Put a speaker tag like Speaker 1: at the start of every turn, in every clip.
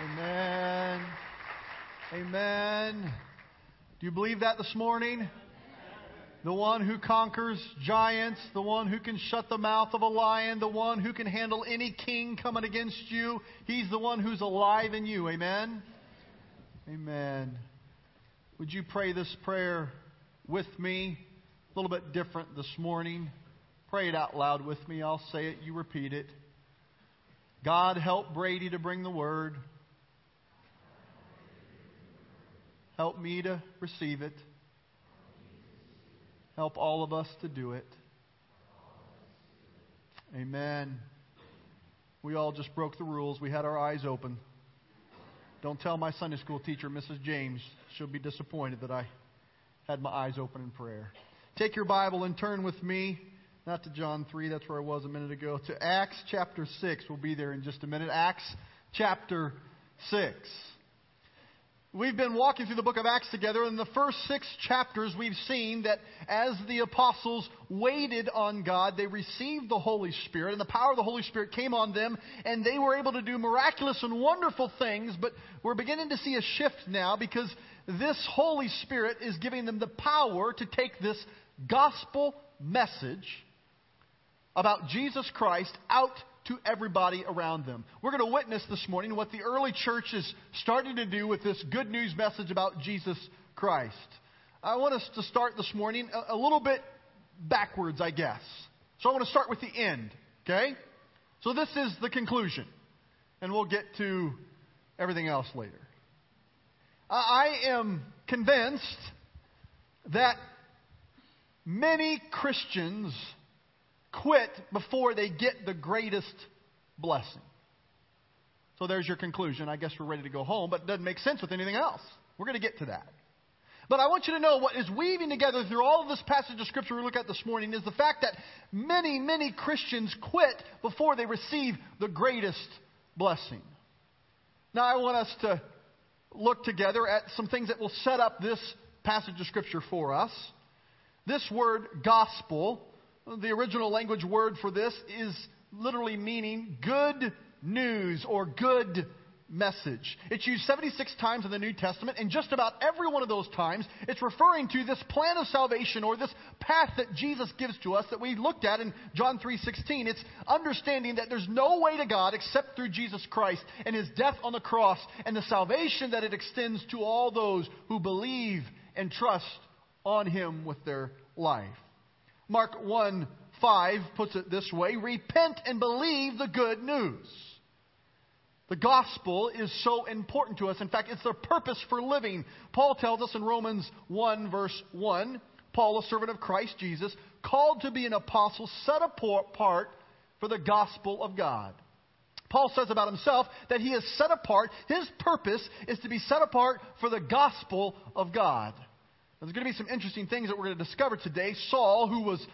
Speaker 1: Amen. Amen. Do you believe that this morning? The one who conquers giants, the one who can shut the mouth of a lion, the one who can handle any king coming against you. He's the one who's alive in you. Amen. Amen. Would you pray this prayer with me? A little bit different this morning. Pray it out loud with me. I'll say it, you repeat it. God, help Brady to bring the word. Help me to receive it. Help all of us to do it. Amen. We all just broke the rules. We had our eyes open. Don't tell my Sunday school teacher, Mrs. James. She'll be disappointed that I had my eyes open in prayer. Take your Bible and turn with me, not to John 3, that's where I was a minute ago, to Acts chapter 6. We'll be there in just a minute. Acts chapter 6. We've been walking through the book of Acts together. And in the first six chapters, we've seen that as the apostles waited on God, they received the Holy Spirit, and the power of the Holy Spirit came on them, and they were able to do miraculous and wonderful things. But we're beginning to see a shift now because this Holy Spirit is giving them the power to take this gospel message about Jesus Christ out to everybody around them. We're going to witness this morning what the early church is starting to do with this good news message about Jesus Christ. I want us to start this morning a, a little bit backwards, I guess. So I want to start with the end, okay? So this is the conclusion, and we'll get to everything else later. I am convinced that many Christians quit before they get the greatest blessing. So there's your conclusion. I guess we're ready to go home, but it doesn't make sense with anything else. We're going to get to that. But I want you to know what is weaving together through all of this passage of Scripture we look at this morning is the fact that many, many Christians quit before they receive the greatest blessing. Now, I want us to look together at some things that will set up this passage of Scripture for us. This word gospel the original language word for this is literally meaning good news or good message. It's used 76 times in the New Testament, and just about every one of those times, it's referring to this plan of salvation or this path that Jesus gives to us that we looked at in John 3:16. It's understanding that there's no way to God except through Jesus Christ and his death on the cross and the salvation that it extends to all those who believe and trust on him with their life. Mark 1 5 puts it this way Repent and believe the good news. The gospel is so important to us. In fact, it's the purpose for living. Paul tells us in Romans 1, verse 1 Paul, a servant of Christ Jesus, called to be an apostle, set apart for the gospel of God. Paul says about himself that he is set apart. His purpose is to be set apart for the gospel of God. There's going to be some interesting things that we're going to discover today. Saul, who was,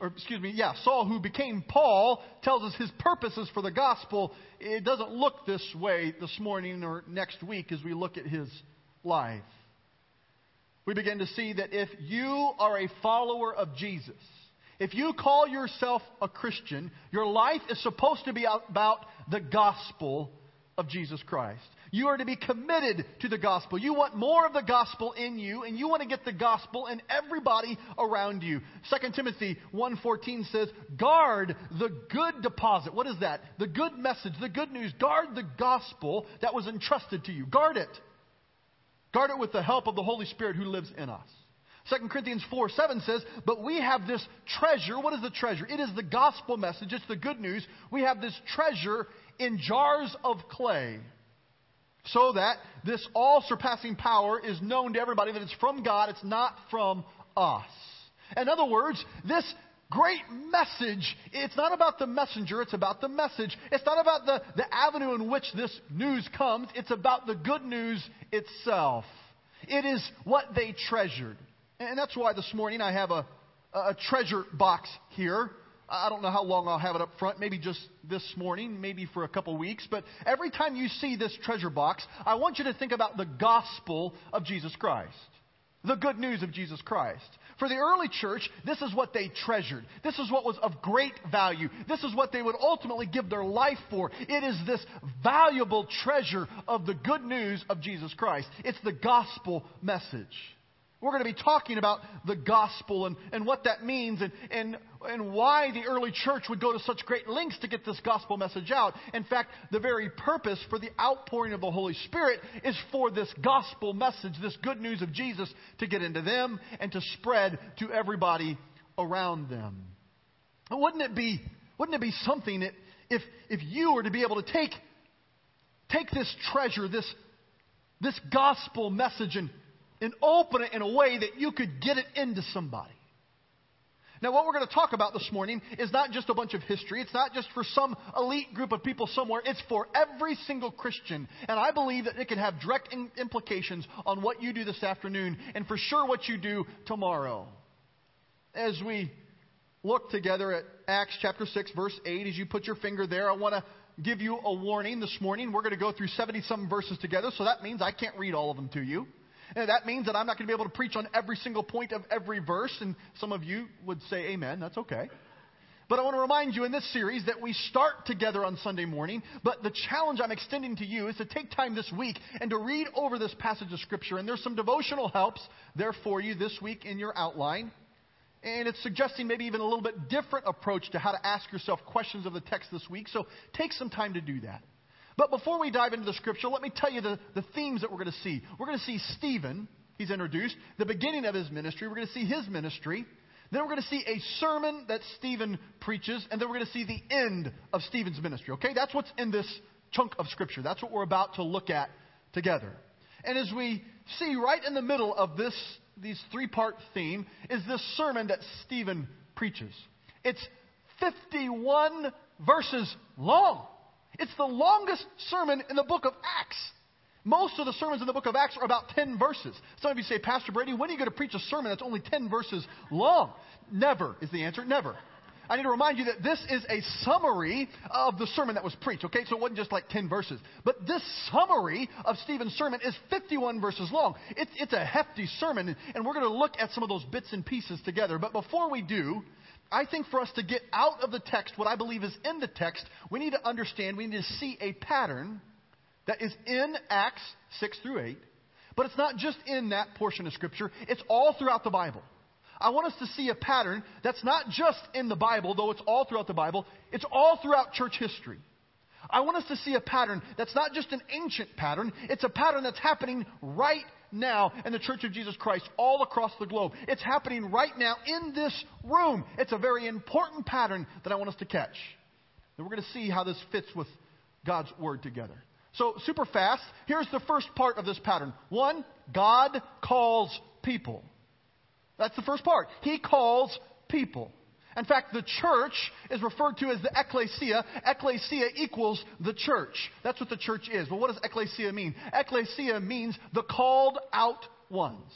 Speaker 1: or excuse me, yeah, Saul, who became Paul, tells us his purposes for the gospel. It doesn't look this way this morning or next week as we look at his life. We begin to see that if you are a follower of Jesus, if you call yourself a Christian, your life is supposed to be about the gospel of Jesus Christ. You are to be committed to the gospel. You want more of the gospel in you, and you want to get the gospel in everybody around you. 2 Timothy 1.14 says, guard the good deposit. What is that? The good message, the good news. Guard the gospel that was entrusted to you. Guard it. Guard it with the help of the Holy Spirit who lives in us. 2 Corinthians 4 7 says, But we have this treasure. What is the treasure? It is the gospel message. It's the good news. We have this treasure in jars of clay so that this all surpassing power is known to everybody that it's from God, it's not from us. In other words, this great message, it's not about the messenger, it's about the message. It's not about the, the avenue in which this news comes, it's about the good news itself. It is what they treasured. And that's why this morning I have a, a treasure box here. I don't know how long I'll have it up front, maybe just this morning, maybe for a couple weeks. But every time you see this treasure box, I want you to think about the gospel of Jesus Christ. The good news of Jesus Christ. For the early church, this is what they treasured. This is what was of great value. This is what they would ultimately give their life for. It is this valuable treasure of the good news of Jesus Christ. It's the gospel message. We're going to be talking about the gospel and, and what that means and, and, and why the early church would go to such great lengths to get this gospel message out. In fact, the very purpose for the outpouring of the Holy Spirit is for this gospel message, this good news of Jesus, to get into them and to spread to everybody around them. Wouldn't it be, wouldn't it be something that if, if you were to be able to take, take this treasure, this, this gospel message, and and open it in a way that you could get it into somebody. Now, what we're going to talk about this morning is not just a bunch of history. It's not just for some elite group of people somewhere. It's for every single Christian. And I believe that it can have direct implications on what you do this afternoon and for sure what you do tomorrow. As we look together at Acts chapter 6, verse 8, as you put your finger there, I want to give you a warning this morning. We're going to go through 70 some verses together, so that means I can't read all of them to you. And that means that I'm not going to be able to preach on every single point of every verse, and some of you would say amen. That's okay. But I want to remind you in this series that we start together on Sunday morning, but the challenge I'm extending to you is to take time this week and to read over this passage of Scripture. And there's some devotional helps there for you this week in your outline. And it's suggesting maybe even a little bit different approach to how to ask yourself questions of the text this week. So take some time to do that. But before we dive into the scripture, let me tell you the, the themes that we're going to see. We're going to see Stephen, he's introduced, the beginning of his ministry. We're going to see his ministry. Then we're going to see a sermon that Stephen preaches, and then we're going to see the end of Stephen's ministry. Okay? That's what's in this chunk of scripture. That's what we're about to look at together. And as we see right in the middle of this these three-part theme is this sermon that Stephen preaches. It's 51 verses long. It's the longest sermon in the book of Acts. Most of the sermons in the book of Acts are about 10 verses. Some of you say, Pastor Brady, when are you going to preach a sermon that's only 10 verses long? Never is the answer. Never. I need to remind you that this is a summary of the sermon that was preached, okay? So it wasn't just like 10 verses. But this summary of Stephen's sermon is 51 verses long. It's, it's a hefty sermon, and we're going to look at some of those bits and pieces together. But before we do, I think for us to get out of the text what I believe is in the text, we need to understand, we need to see a pattern that is in Acts 6 through 8. But it's not just in that portion of Scripture, it's all throughout the Bible. I want us to see a pattern that's not just in the Bible, though it's all throughout the Bible, it's all throughout church history. I want us to see a pattern that's not just an ancient pattern, it's a pattern that's happening right now in the Church of Jesus Christ all across the globe. It's happening right now in this room. It's a very important pattern that I want us to catch. And we're going to see how this fits with God's Word together. So, super fast, here's the first part of this pattern. One, God calls people. That's the first part. He calls people. In fact, the church is referred to as the ecclesia. Ecclesia equals the church. That's what the church is. But what does ecclesia mean? Ecclesia means the called out ones.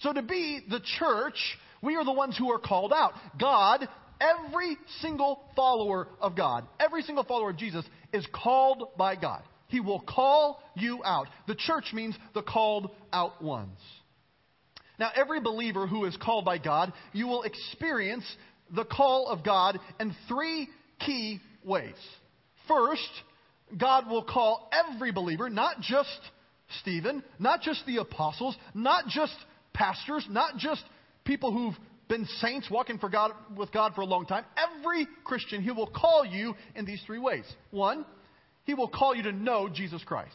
Speaker 1: So to be the church, we are the ones who are called out. God, every single follower of God, every single follower of Jesus is called by God. He will call you out. The church means the called out ones. Now, every believer who is called by God, you will experience the call of God in three key ways. First, God will call every believer, not just Stephen, not just the apostles, not just pastors, not just people who've been saints walking for God, with God for a long time. Every Christian, He will call you in these three ways. One, He will call you to know Jesus Christ.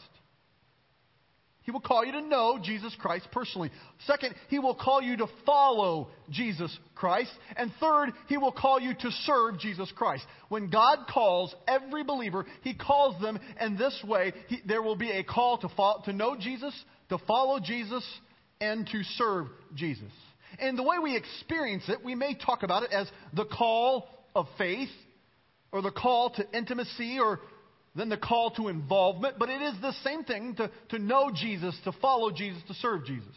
Speaker 1: He will call you to know Jesus Christ personally. Second, He will call you to follow Jesus Christ. And third, He will call you to serve Jesus Christ. When God calls every believer, He calls them in this way. He, there will be a call to, follow, to know Jesus, to follow Jesus, and to serve Jesus. And the way we experience it, we may talk about it as the call of faith, or the call to intimacy, or than the call to involvement, but it is the same thing to, to know Jesus, to follow Jesus, to serve Jesus.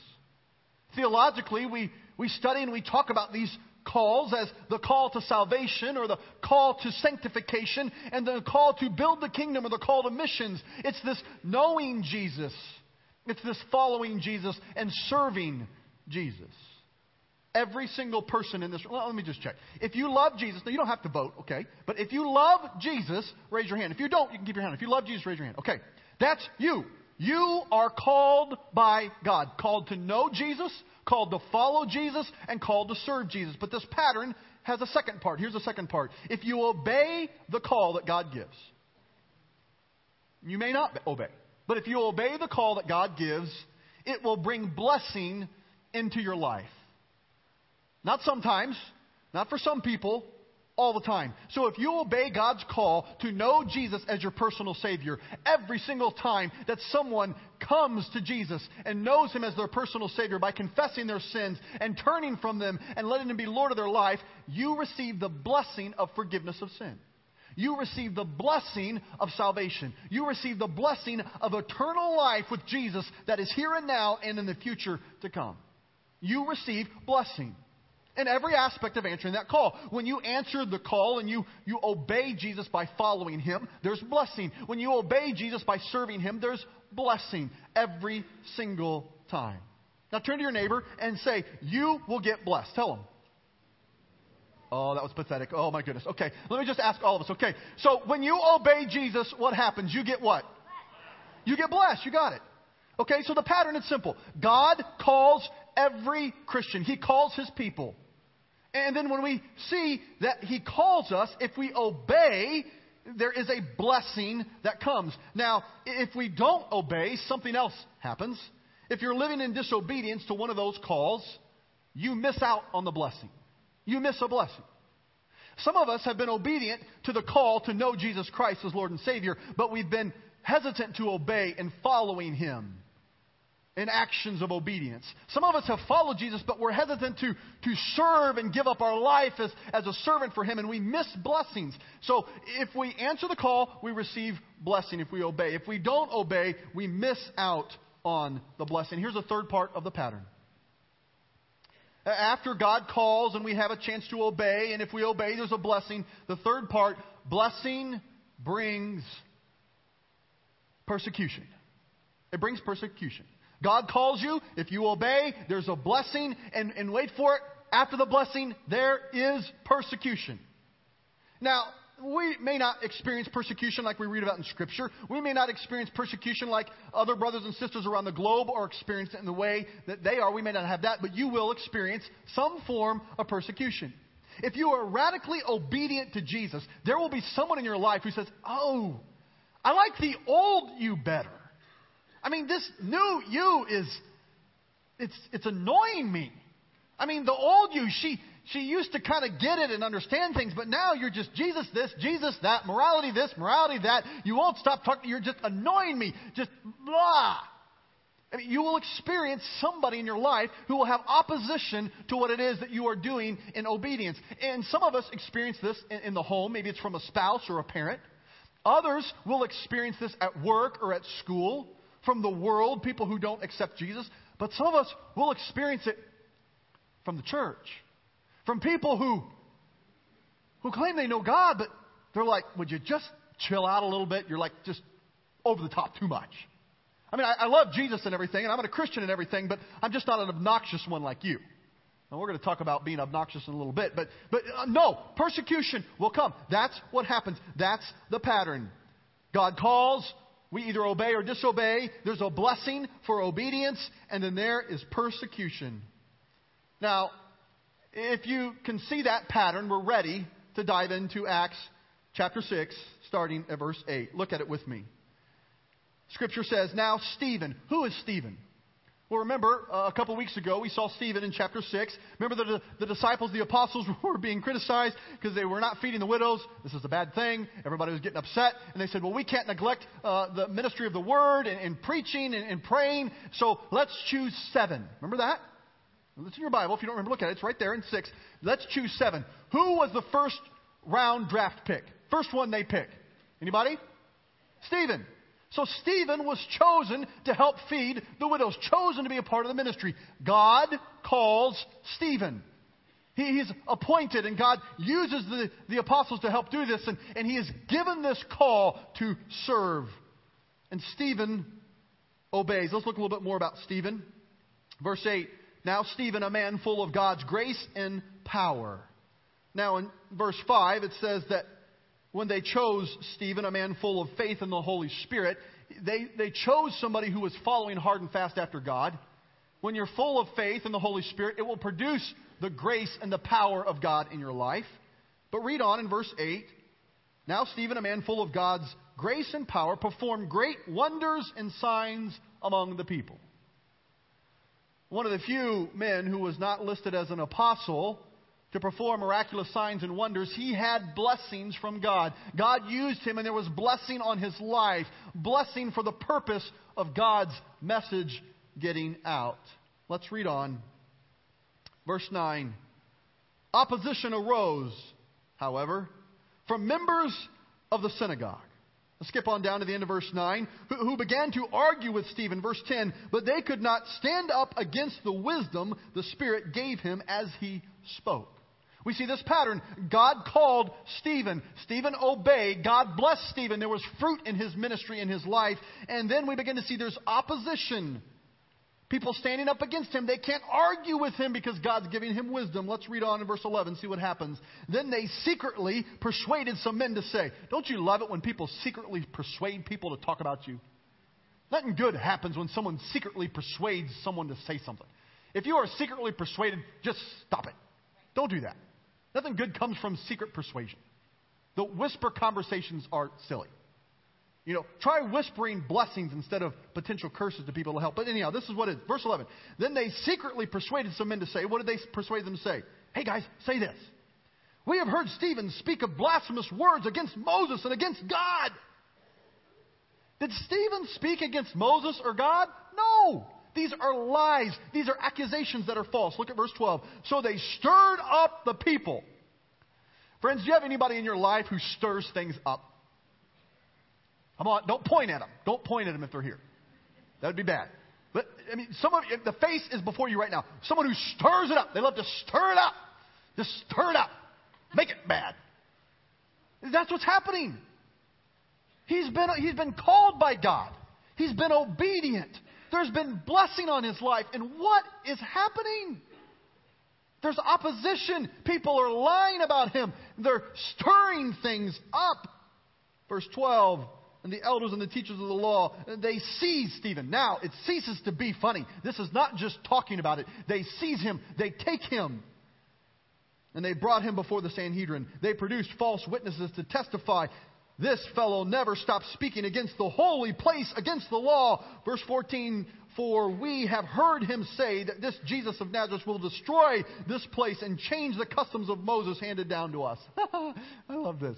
Speaker 1: Theologically, we, we study and we talk about these calls as the call to salvation or the call to sanctification and the call to build the kingdom or the call to missions. It's this knowing Jesus, it's this following Jesus and serving Jesus. Every single person in this well, let me just check. If you love Jesus, now you don't have to vote, okay? But if you love Jesus, raise your hand. If you don't, you can keep your hand. If you love Jesus, raise your hand. Okay. That's you. You are called by God, called to know Jesus, called to follow Jesus, and called to serve Jesus. But this pattern has a second part. Here's the second part. If you obey the call that God gives, you may not obey. But if you obey the call that God gives, it will bring blessing into your life. Not sometimes, not for some people, all the time. So if you obey God's call to know Jesus as your personal Savior, every single time that someone comes to Jesus and knows Him as their personal Savior by confessing their sins and turning from them and letting Him be Lord of their life, you receive the blessing of forgiveness of sin. You receive the blessing of salvation. You receive the blessing of eternal life with Jesus that is here and now and in the future to come. You receive blessing in every aspect of answering that call. When you answer the call and you, you obey Jesus by following Him, there's blessing. When you obey Jesus by serving Him, there's blessing every single time. Now turn to your neighbor and say, You will get blessed. Tell them. Oh, that was pathetic. Oh, my goodness. Okay, let me just ask all of us. Okay, so when you obey Jesus, what happens? You get what? You get blessed. You got it. Okay, so the pattern is simple God calls every Christian, He calls His people. And then when we see that He calls us, if we obey, there is a blessing that comes. Now, if we don't obey, something else happens. If you're living in disobedience to one of those calls, you miss out on the blessing you miss a blessing. Some of us have been obedient to the call to know Jesus Christ as Lord and Savior, but we've been hesitant to obey in following Him in actions of obedience. Some of us have followed Jesus, but we're hesitant to, to serve and give up our life as, as a servant for Him, and we miss blessings. So if we answer the call, we receive blessing if we obey. If we don't obey, we miss out on the blessing. Here's the third part of the pattern after God calls and we have a chance to obey, and if we obey, there's a blessing. The third part blessing brings persecution. It brings persecution. God calls you. If you obey, there's a blessing. And, and wait for it. After the blessing, there is persecution. Now, we may not experience persecution like we read about in Scripture. We may not experience persecution like other brothers and sisters around the globe are experiencing in the way that they are. We may not have that, but you will experience some form of persecution. If you are radically obedient to Jesus, there will be someone in your life who says, Oh, I like the old you better. I mean, this new you is, it's, it's annoying me. I mean, the old you, she, she used to kind of get it and understand things, but now you're just Jesus this, Jesus that, morality this, morality that. You won't stop talking. You're just annoying me. Just blah. I mean, you will experience somebody in your life who will have opposition to what it is that you are doing in obedience. And some of us experience this in, in the home. Maybe it's from a spouse or a parent. Others will experience this at work or at school, from the world, people who don't accept Jesus. But some of us will experience it from the church. From people who, who claim they know God, but they're like, would you just chill out a little bit? You're like just over the top too much. I mean, I, I love Jesus and everything, and I'm a Christian and everything, but I'm just not an obnoxious one like you. And we're going to talk about being obnoxious in a little bit, but, but uh, no, persecution will come. That's what happens. That's the pattern. God calls, we either obey or disobey. There's a blessing for obedience, and then there is persecution. Now, if you can see that pattern, we're ready to dive into Acts chapter 6, starting at verse 8. Look at it with me. Scripture says, Now Stephen. Who is Stephen? Well, remember, uh, a couple weeks ago, we saw Stephen in chapter 6. Remember the, the disciples, the apostles, were being criticized because they were not feeding the widows. This is a bad thing. Everybody was getting upset. And they said, well, we can't neglect uh, the ministry of the word and, and preaching and, and praying, so let's choose seven. Remember that? It's in your Bible. If you don't remember, look at it. It's right there in six. Let's choose seven. Who was the first round draft pick? First one they pick. Anybody? Stephen. So Stephen was chosen to help feed the widows, chosen to be a part of the ministry. God calls Stephen. He, he's appointed, and God uses the, the apostles to help do this, and, and he is given this call to serve. And Stephen obeys. Let's look a little bit more about Stephen. Verse 8 Now, Stephen, a man full of God's grace and power. Now, in verse 5, it says that when they chose Stephen, a man full of faith in the Holy Spirit, they, they chose somebody who was following hard and fast after God. When you're full of faith in the Holy Spirit, it will produce the grace and the power of God in your life. But read on in verse 8. Now, Stephen, a man full of God's grace and power, performed great wonders and signs among the people. One of the few men who was not listed as an apostle to perform miraculous signs and wonders, he had blessings from God. God used him, and there was blessing on his life, blessing for the purpose of God's message getting out. Let's read on. Verse 9. Opposition arose, however, from members of the synagogue. Let's skip on down to the end of verse 9, who, who began to argue with Stephen. Verse 10, but they could not stand up against the wisdom the Spirit gave him as he spoke. We see this pattern. God called Stephen. Stephen obeyed. God blessed Stephen. There was fruit in his ministry in his life. And then we begin to see there's opposition. People standing up against him. They can't argue with him because God's giving him wisdom. Let's read on in verse 11, see what happens. Then they secretly persuaded some men to say, Don't you love it when people secretly persuade people to talk about you? Nothing good happens when someone secretly persuades someone to say something. If you are secretly persuaded, just stop it. Don't do that. Nothing good comes from secret persuasion. The whisper conversations are silly. You know, try whispering blessings instead of potential curses to people to help. But anyhow, this is what it is. Verse 11. Then they secretly persuaded some men to say, what did they persuade them to say? Hey guys, say this. We have heard Stephen speak of blasphemous words against Moses and against God. Did Stephen speak against Moses or God? No. These are lies. These are accusations that are false. Look at verse 12. So they stirred up the people. Friends, do you have anybody in your life who stirs things up? Come on, don't point at them. Don't point at them if they're here. That would be bad. But, I mean, some of the face is before you right now. Someone who stirs it up. They love to stir it up. Just stir it up. Make it bad. That's what's happening. He's been, he's been called by God. He's been obedient. There's been blessing on his life. And what is happening? There's opposition. People are lying about him. They're stirring things up. Verse 12 and the elders and the teachers of the law, they seize Stephen. Now, it ceases to be funny. This is not just talking about it. They seize him, they take him, and they brought him before the Sanhedrin. They produced false witnesses to testify this fellow never stopped speaking against the holy place, against the law. Verse 14, for we have heard him say that this Jesus of Nazareth will destroy this place and change the customs of Moses handed down to us. I love this.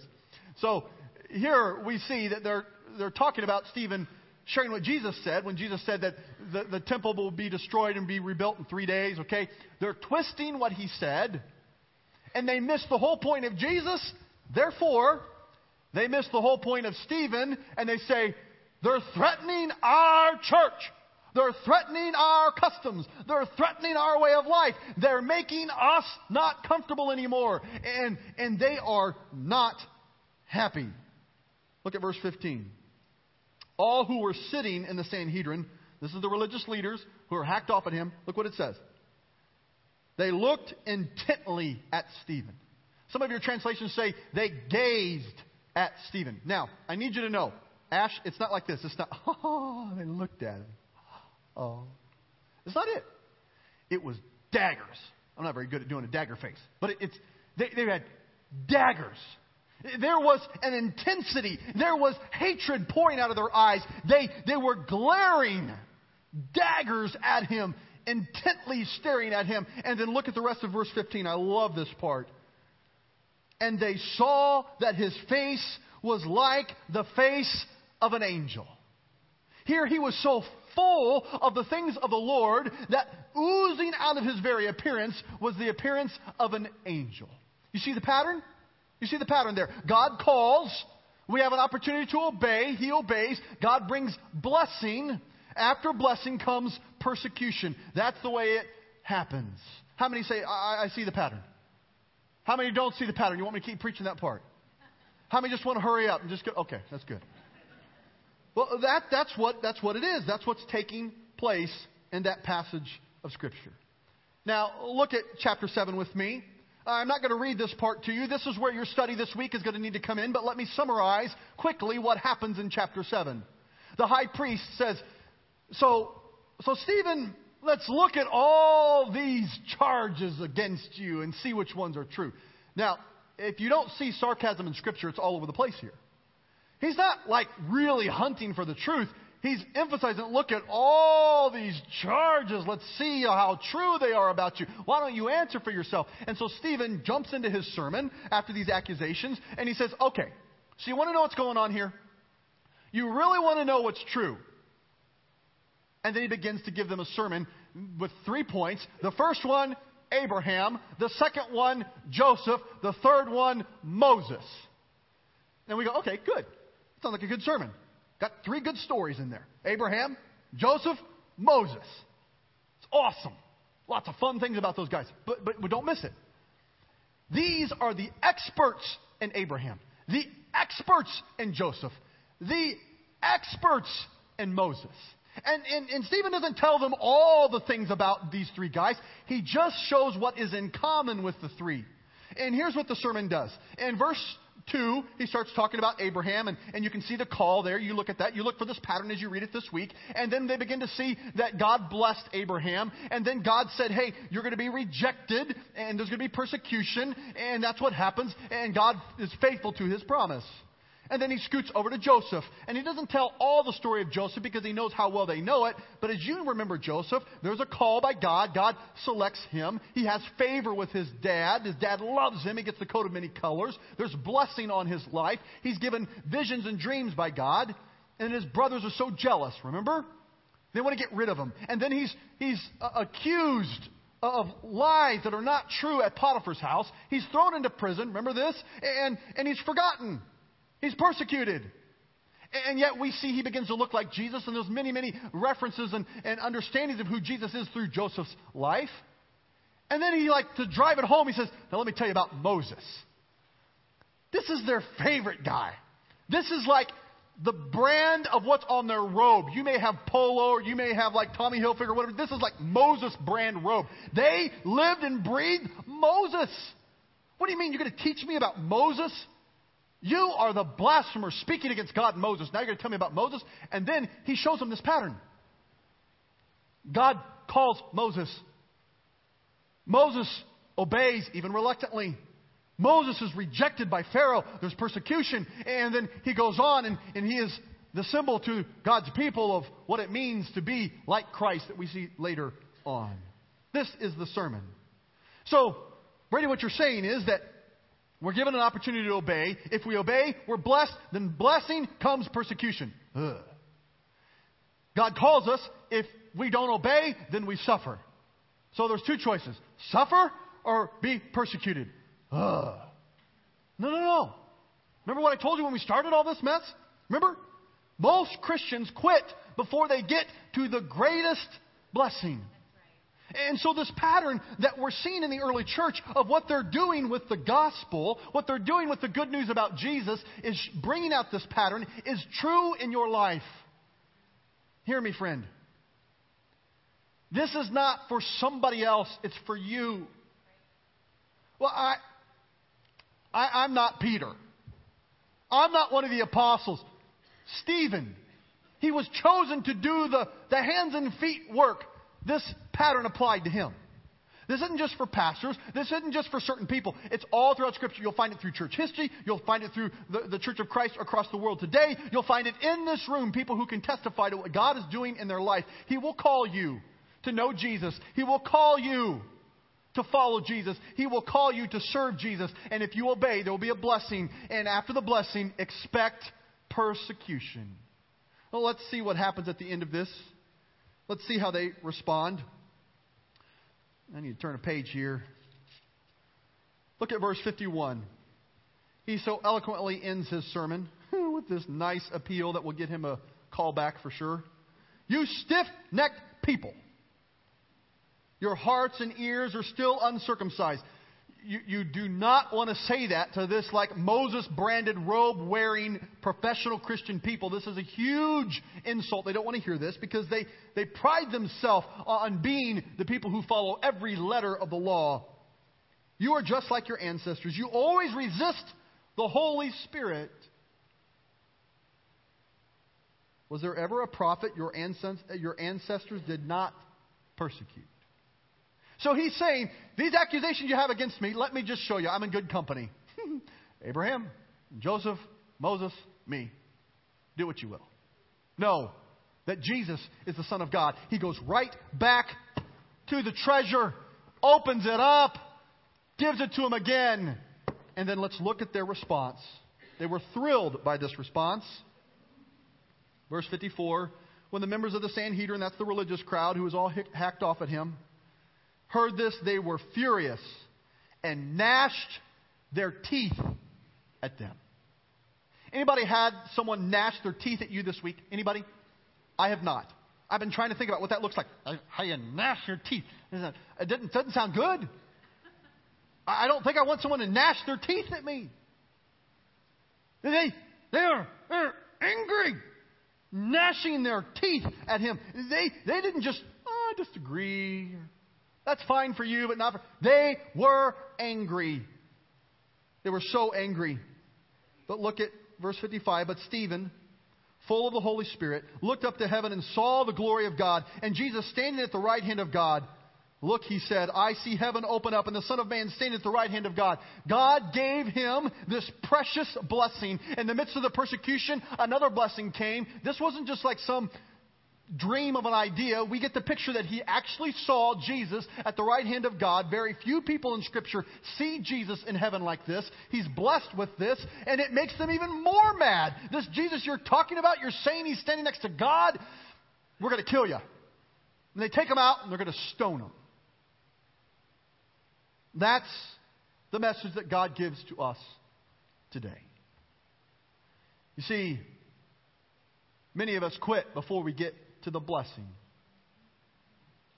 Speaker 1: So here we see that they're, they're talking about Stephen sharing what Jesus said when Jesus said that the, the temple will be destroyed and be rebuilt in three days, okay? They're twisting what he said, and they miss the whole point of Jesus. Therefore, they miss the whole point of Stephen and they say, they're threatening our church. They're threatening our customs. They're threatening our way of life. They're making us not comfortable anymore. And, and they are not happy. Look at verse 15. All who were sitting in the Sanhedrin, this is the religious leaders who are hacked off at him. Look what it says. They looked intently at Stephen. Some of your translations say they gazed at Stephen. Now, I need you to know, Ash, it's not like this. It's not, oh, they looked at him. Oh. It's not it. It was daggers. I'm not very good at doing a dagger face, but it, it's, they, they had daggers. There was an intensity. There was hatred pouring out of their eyes. They, they were glaring daggers at him, intently staring at him. And then look at the rest of verse 15. I love this part and they saw that his face was like the face of an angel. Here he was so full of the things of the Lord that oozing out of his very appearance was the appearance of an angel. You see the pattern? You see the pattern there. God calls. We have an opportunity to obey. He obeys. God brings blessing. After blessing comes persecution. That's the way it happens. How many say, I, I see the pattern? How many don't see the pattern? You want me to keep preaching that part? How many just want to hurry up and just go? Okay, that's good. Well, that, that's, what, that's what it is. That's what's taking place in that passage of Scripture. Now, look at chapter 7 with me. I'm not going to read this part to you. This is where your study this week is going to need to come in, but let me summarize quickly what happens in chapter 7. The high priest says, So, so Stephen, let's look at all these charges against you and see which ones are true. Now, if you don't see sarcasm in Scripture, it's all over the place here. He's not like really hunting for the truth. He's emphasizing, look at all these charges. Let's see how true they are about you. Why don't you answer for yourself? And so Stephen jumps into his sermon after these accusations and he says, okay, so you want to know what's going on here? You really want to know what's true. And then he begins to give them a sermon with three points. The first one, Abraham. The second one, Joseph. The third one, Moses. And we go, okay, good. Sounds like a good sermon. Got three good stories in there Abraham, Joseph, Moses. It's awesome. Lots of fun things about those guys. But, but, but don't miss it. These are the experts in Abraham, the experts in Joseph, the experts in Moses. And, and, and Stephen doesn't tell them all the things about these three guys. He just shows what is in common with the three. And here's what the sermon does. In verse 2, he starts talking about Abraham, and, and you can see the call there. You look at that. You look for this pattern as you read it this week. And then they begin to see that God blessed Abraham. And then God said, hey, you're going to be rejected, and there's going to be persecution. And that's what happens. And God is faithful to his promise. And then he scoots over to Joseph. And he doesn't tell all the story of Joseph because he knows how well they know it. But as you remember Joseph, there's a call by God. God selects him. He has favor with his dad. His dad loves him. He gets the coat of many colors. There's blessing on his life. He's given visions and dreams by God. And his brothers are so jealous, remember? They want to get rid of him. And then he's, he's uh, accused of lies that are not true at Potiphar's house. He's thrown into prison. Remember this? And, and he's forgotten. He's persecuted. And yet we see he begins to look like Jesus, and there's many, many references and, and understandings of who Jesus is through Joseph's life. And then he, like, to drive it home, he says, Now let me tell you about Moses. This is their favorite guy. This is like the brand of what's on their robe. You may have polo or you may have like Tommy Hilfiger or whatever. This is like Moses brand robe. They lived and breathed Moses. What do you mean you're going to teach me about Moses? You are the blasphemer speaking against God and Moses. Now you're going to tell me about Moses? And then he shows them this pattern. God calls Moses. Moses obeys, even reluctantly. Moses is rejected by Pharaoh. There's persecution. And then he goes on and, and he is the symbol to God's people of what it means to be like Christ that we see later on. This is the sermon. So, Brady, what you're saying is that we're given an opportunity to obey. If we obey, we're blessed. Then blessing comes persecution. Ugh. God calls us. If we don't obey, then we suffer. So there's two choices suffer or be persecuted. Ugh. No, no, no. Remember what I told you when we started all this mess? Remember? Most Christians quit before they get to the greatest blessing. And so, this pattern that we're seeing in the early church of what they're doing with the gospel, what they're doing with the good news about Jesus, is bringing out this pattern, is true in your life. Hear me, friend. This is not for somebody else, it's for you. Well, I, I, I'm not Peter. I'm not one of the apostles. Stephen, he was chosen to do the, the hands and feet work this pattern applied to him. This isn't just for pastors. This isn't just for certain people. It's all throughout Scripture. You'll find it through church history. You'll find it through the, the Church of Christ across the world today. You'll find it in this room. People who can testify to what God is doing in their life. He will call you to know Jesus. He will call you to follow Jesus. He will call you to serve Jesus. And if you obey, there will be a blessing. And after the blessing, expect persecution. Well, let's see what happens at the end of this. Let's see how they respond. I need to turn a page here. Look at verse 51. He so eloquently ends his sermon with this nice appeal that will get him a call back for sure. You stiff necked people. Your hearts and ears are still uncircumcised. You, you do not want to say that to this like Moses branded robe wearing professional Christian people. This is a huge insult. They don't want to hear this because they, they pride themselves on being the people who follow every letter of the law. You are just like your ancestors. You always resist the Holy Spirit. Was there ever a prophet your ancestors did not persecute? So he's saying, These accusations you have against me, let me just show you. I'm in good company. Abraham, Joseph, Moses, me. Do what you will. No, that Jesus is the Son of God. He goes right back to the treasure, opens it up, gives it to him again. And then let's look at their response. They were thrilled by this response. Verse 54 When the members of the Sanhedrin, that's the religious crowd who was all hacked off at him, heard this, they were furious and gnashed their teeth at them. Anybody had someone gnash their teeth at you this week? Anybody? I have not. I've been trying to think about what that looks like. How you gnash your teeth. It didn't, doesn't sound good. I don't think I want someone to gnash their teeth at me. They, they are they're angry, gnashing their teeth at him. They, they didn't just, oh, I disagree. That's fine for you, but not for. They were angry. They were so angry. But look at verse 55. But Stephen, full of the Holy Spirit, looked up to heaven and saw the glory of God, and Jesus standing at the right hand of God. Look, he said, I see heaven open up and the Son of Man standing at the right hand of God. God gave him this precious blessing. In the midst of the persecution, another blessing came. This wasn't just like some dream of an idea, we get the picture that he actually saw Jesus at the right hand of God. Very few people in Scripture see Jesus in heaven like this. He's blessed with this, and it makes them even more mad. This Jesus you're talking about, you're saying he's standing next to God, we're going to kill you. And they take him out and they're going to stone him. That's the message that God gives to us today. You see, many of us quit before we get to the blessing.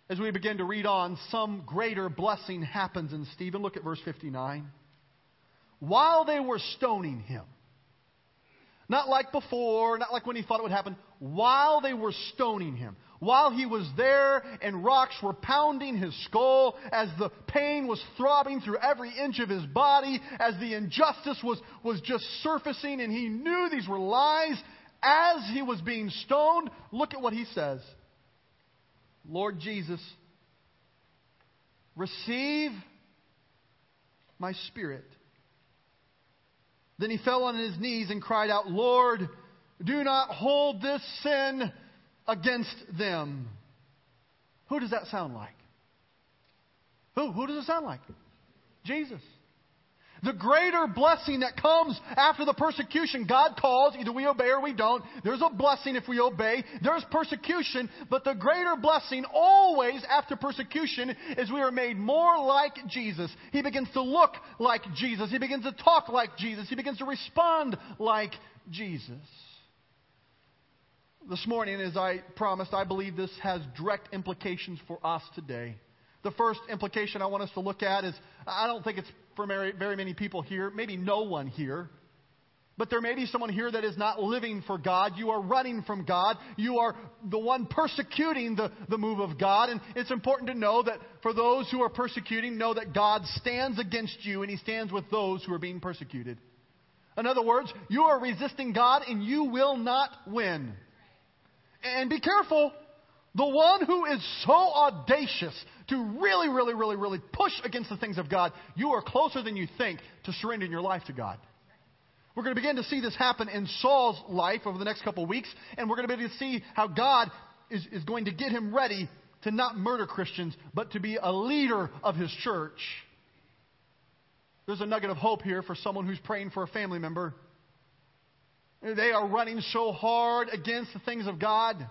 Speaker 1: As we begin to read on, some greater blessing happens in Stephen. Look at verse 59. While they were stoning him, not like before, not like when he thought it would happen, while they were stoning him, while he was there and rocks were pounding his skull, as the pain was throbbing through every inch of his body, as the injustice was, was just surfacing and he knew these were lies, as he was being stoned, look at what he says Lord Jesus, receive my spirit. Then he fell on his knees and cried out, Lord, do not hold this sin against them. Who does that sound like? Who? Who does it sound like? Jesus. The greater blessing that comes after the persecution, God calls, either we obey or we don't. There's a blessing if we obey. There's persecution, but the greater blessing always after persecution is we are made more like Jesus. He begins to look like Jesus. He begins to talk like Jesus. He begins to respond like Jesus. This morning, as I promised, I believe this has direct implications for us today. The first implication I want us to look at is I don't think it's for very, very many people here, maybe no one here. But there may be someone here that is not living for God. You are running from God. You are the one persecuting the, the move of God. And it's important to know that for those who are persecuting, know that God stands against you and He stands with those who are being persecuted. In other words, you are resisting God and you will not win. And be careful. The one who is so audacious to really, really, really, really push against the things of God, you are closer than you think to surrendering your life to God. We're going to begin to see this happen in Saul's life over the next couple of weeks, and we're going to be able to see how God is, is going to get him ready to not murder Christians, but to be a leader of his church. There's a nugget of hope here for someone who's praying for a family member. They are running so hard against the things of God.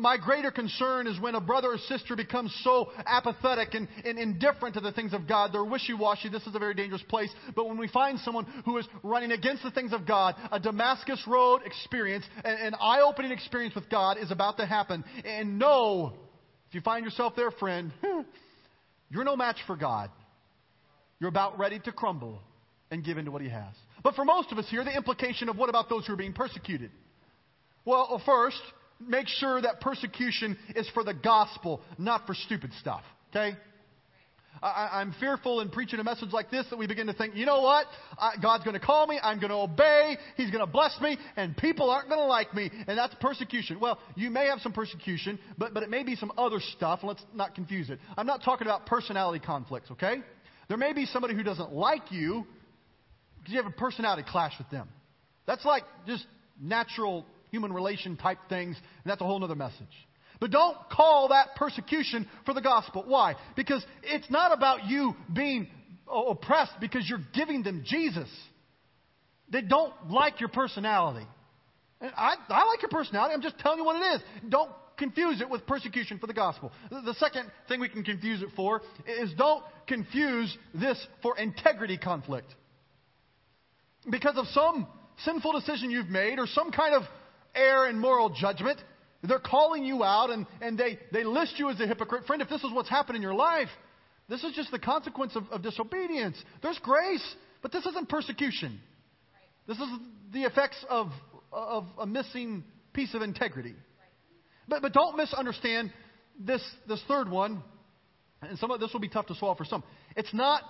Speaker 1: My greater concern is when a brother or sister becomes so apathetic and, and indifferent to the things of God. They're wishy washy. This is a very dangerous place. But when we find someone who is running against the things of God, a Damascus Road experience, an, an eye opening experience with God is about to happen. And know, if you find yourself there, friend, you're no match for God. you're about ready to crumble and give in to what he has. But for most of us here, the implication of what about those who are being persecuted? Well, uh, first, make sure that persecution is for the gospel, not for stupid stuff. Okay? I, am fearful in preaching a message like this that we begin to think, you know what? I, God's going to call me. I'm going to obey. He's going to bless me. And people aren't going to like me. And that's persecution. Well, you may have some persecution, but, but it may be some other stuff. Let's not confuse it. I'm not talking about personality conflicts, okay? There may be somebody who doesn't like you because you have a personality clash with them. That's like just natural human relation type things, and that's a whole other message. But don't call that persecution for the gospel. Why? Because it's not about you being oppressed because you're giving them Jesus. They don't like your personality. I, I like your personality. I'm just telling you what it is. Don't confuse it with persecution for the gospel. The second thing we can confuse it for is don't confuse this for integrity conflict. Because of some sinful decision you've made or some kind of error in moral judgment, they're calling you out and, and they, they list you as a hypocrite. Friend, if this is what's happened in your life, this is just the consequence of, of disobedience. There's grace, but this isn't persecution. This is the effects of, of a missing piece of integrity. But, but don't misunderstand this, this third one, and some of this will be tough to swallow for some. It's not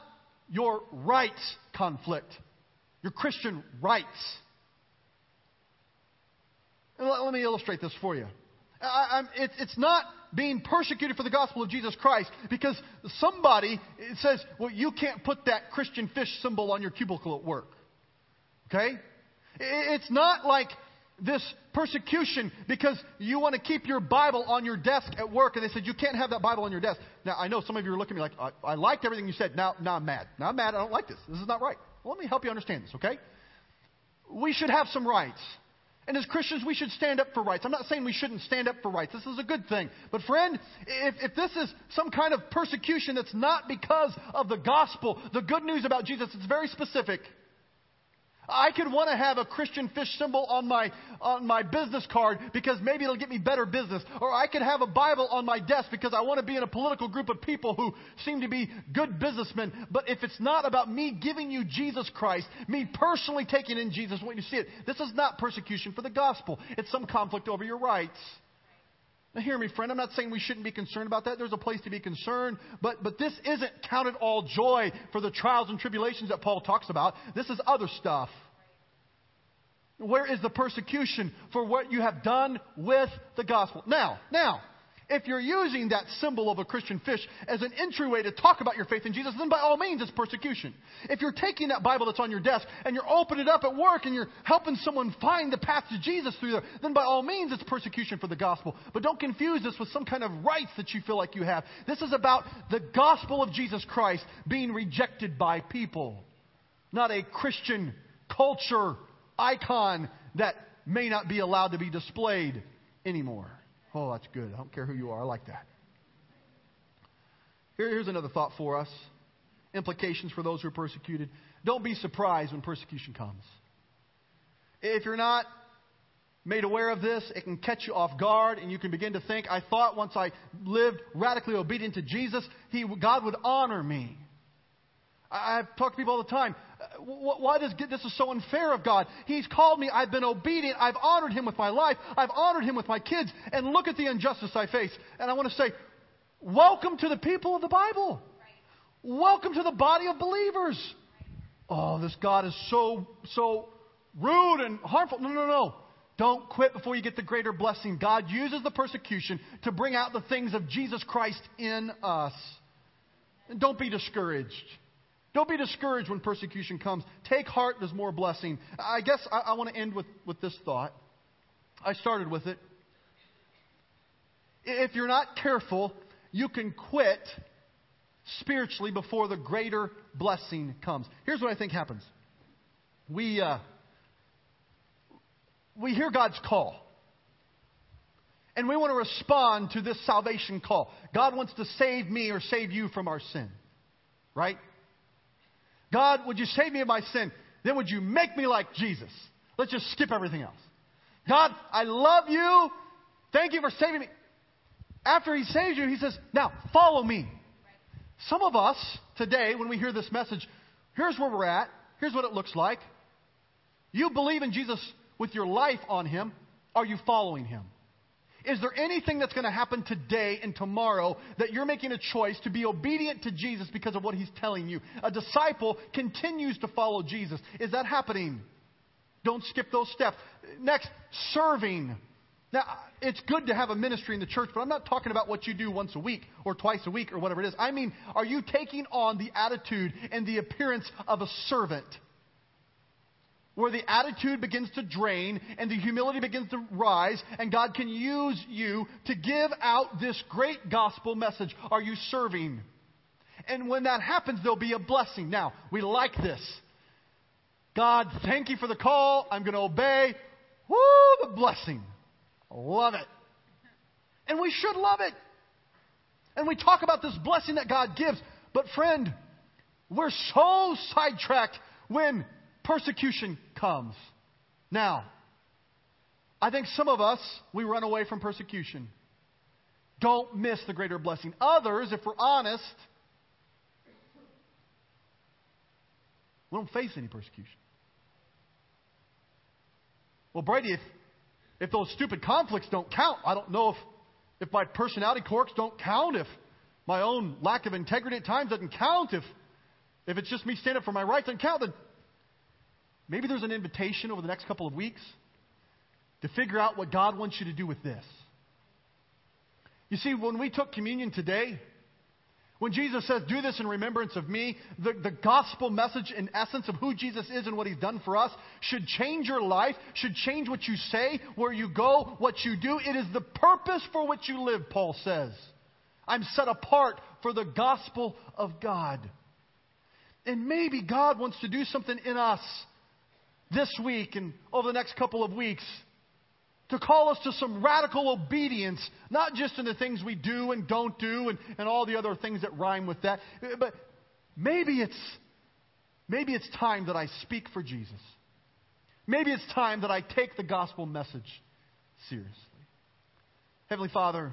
Speaker 1: your rights conflict, your Christian rights. Let, let me illustrate this for you. I, it, it's not being persecuted for the gospel of Jesus Christ because somebody says, well, you can't put that Christian fish symbol on your cubicle at work. Okay? It's not like this persecution because you want to keep your Bible on your desk at work, and they said you can't have that Bible on your desk. Now, I know some of you are looking at me like, I, I liked everything you said. Now, now I'm mad. Now I'm mad. I don't like this. This is not right. Well, let me help you understand this, okay? We should have some rights. And as Christians, we should stand up for rights. I'm not saying we shouldn't stand up for rights. This is a good thing. But, friend, if, if this is some kind of persecution that's not because of the gospel, the good news about Jesus, it's very specific. I could want to have a Christian fish symbol on my, on my business card because maybe it'll get me better business. Or I could have a Bible on my desk because I want to be in a political group of people who seem to be good businessmen. But if it's not about me giving you Jesus Christ, me personally taking in Jesus, when you see it, this is not persecution for the gospel. It's some conflict over your rights. Now, hear me, friend. I'm not saying we shouldn't be concerned about that. There's a place to be concerned. But, but this isn't counted all joy for the trials and tribulations that Paul talks about. This is other stuff. Where is the persecution for what you have done with the gospel? Now, now, if you're using that symbol of a Christian fish as an entryway to talk about your faith in Jesus, then by all means it's persecution. If you're taking that Bible that's on your desk and you're opening it up at work and you're helping someone find the path to Jesus through there, then by all means it's persecution for the gospel. But don't confuse this with some kind of rights that you feel like you have. This is about the gospel of Jesus Christ being rejected by people, not a Christian culture icon that may not be allowed to be displayed anymore. Oh, that's good. I don't care who you are. I like that. Here, here's another thought for us implications for those who are persecuted. Don't be surprised when persecution comes. If you're not made aware of this, it can catch you off guard, and you can begin to think, I thought once I lived radically obedient to Jesus, he, God would honor me. I've talked to people all the time. Uh, why does this is so unfair of God? He's called me. I've been obedient. I've honored Him with my life. I've honored Him with my kids. And look at the injustice I face. And I want to say, welcome to the people of the Bible. Welcome to the body of believers. Oh, this God is so so rude and harmful. No, no, no. Don't quit before you get the greater blessing. God uses the persecution to bring out the things of Jesus Christ in us. And don't be discouraged. Don't be discouraged when persecution comes. Take heart, there's more blessing. I guess I, I want to end with, with this thought. I started with it. If you're not careful, you can quit spiritually before the greater blessing comes. Here's what I think happens. We, uh, we hear God's call. And we want to respond to this salvation call. God wants to save me or save you from our sin. Right? God, would you save me of my sin? Then would you make me like Jesus? Let's just skip everything else. God, I love you. Thank you for saving me. After he saves you, he says, now follow me. Some of us today, when we hear this message, here's where we're at. Here's what it looks like. You believe in Jesus with your life on Him. Are you following Him? Is there anything that's going to happen today and tomorrow that you're making a choice to be obedient to Jesus because of what He's telling you? A disciple continues to follow Jesus. Is that happening? Don't skip those steps. Next, serving. Now, it's good to have a ministry in the church, but I'm not talking about what you do once a week or twice a week or whatever it is. I mean, are you taking on the attitude and the appearance of a servant? Where the attitude begins to drain and the humility begins to rise, and God can use you to give out this great gospel message. Are you serving? And when that happens, there'll be a blessing. Now, we like this. God, thank you for the call. I'm going to obey. Woo, the blessing. Love it. And we should love it. And we talk about this blessing that God gives. But, friend, we're so sidetracked when persecution comes. Now, I think some of us, we run away from persecution. Don't miss the greater blessing. Others, if we're honest, we don't face any persecution. Well, Brady, if, if those stupid conflicts don't count, I don't know if, if my personality quirks don't count, if my own lack of integrity at times doesn't count, if, if it's just me standing up for my rights doesn't count, then maybe there's an invitation over the next couple of weeks to figure out what God wants you to do with this. You see, when we took communion today, when Jesus says, Do this in remembrance of me, the, the gospel message, in essence, of who Jesus is and what he's done for us, should change your life, should change what you say, where you go, what you do. It is the purpose for which you live, Paul says. I'm set apart for the gospel of God. And maybe God wants to do something in us this week and over the next couple of weeks to call us to some radical obedience, not just in the things we do and don't do and, and all the other things that rhyme with that, but maybe it's, maybe it's time that I speak for Jesus. Maybe it's time that I take the gospel message seriously. Heavenly Father,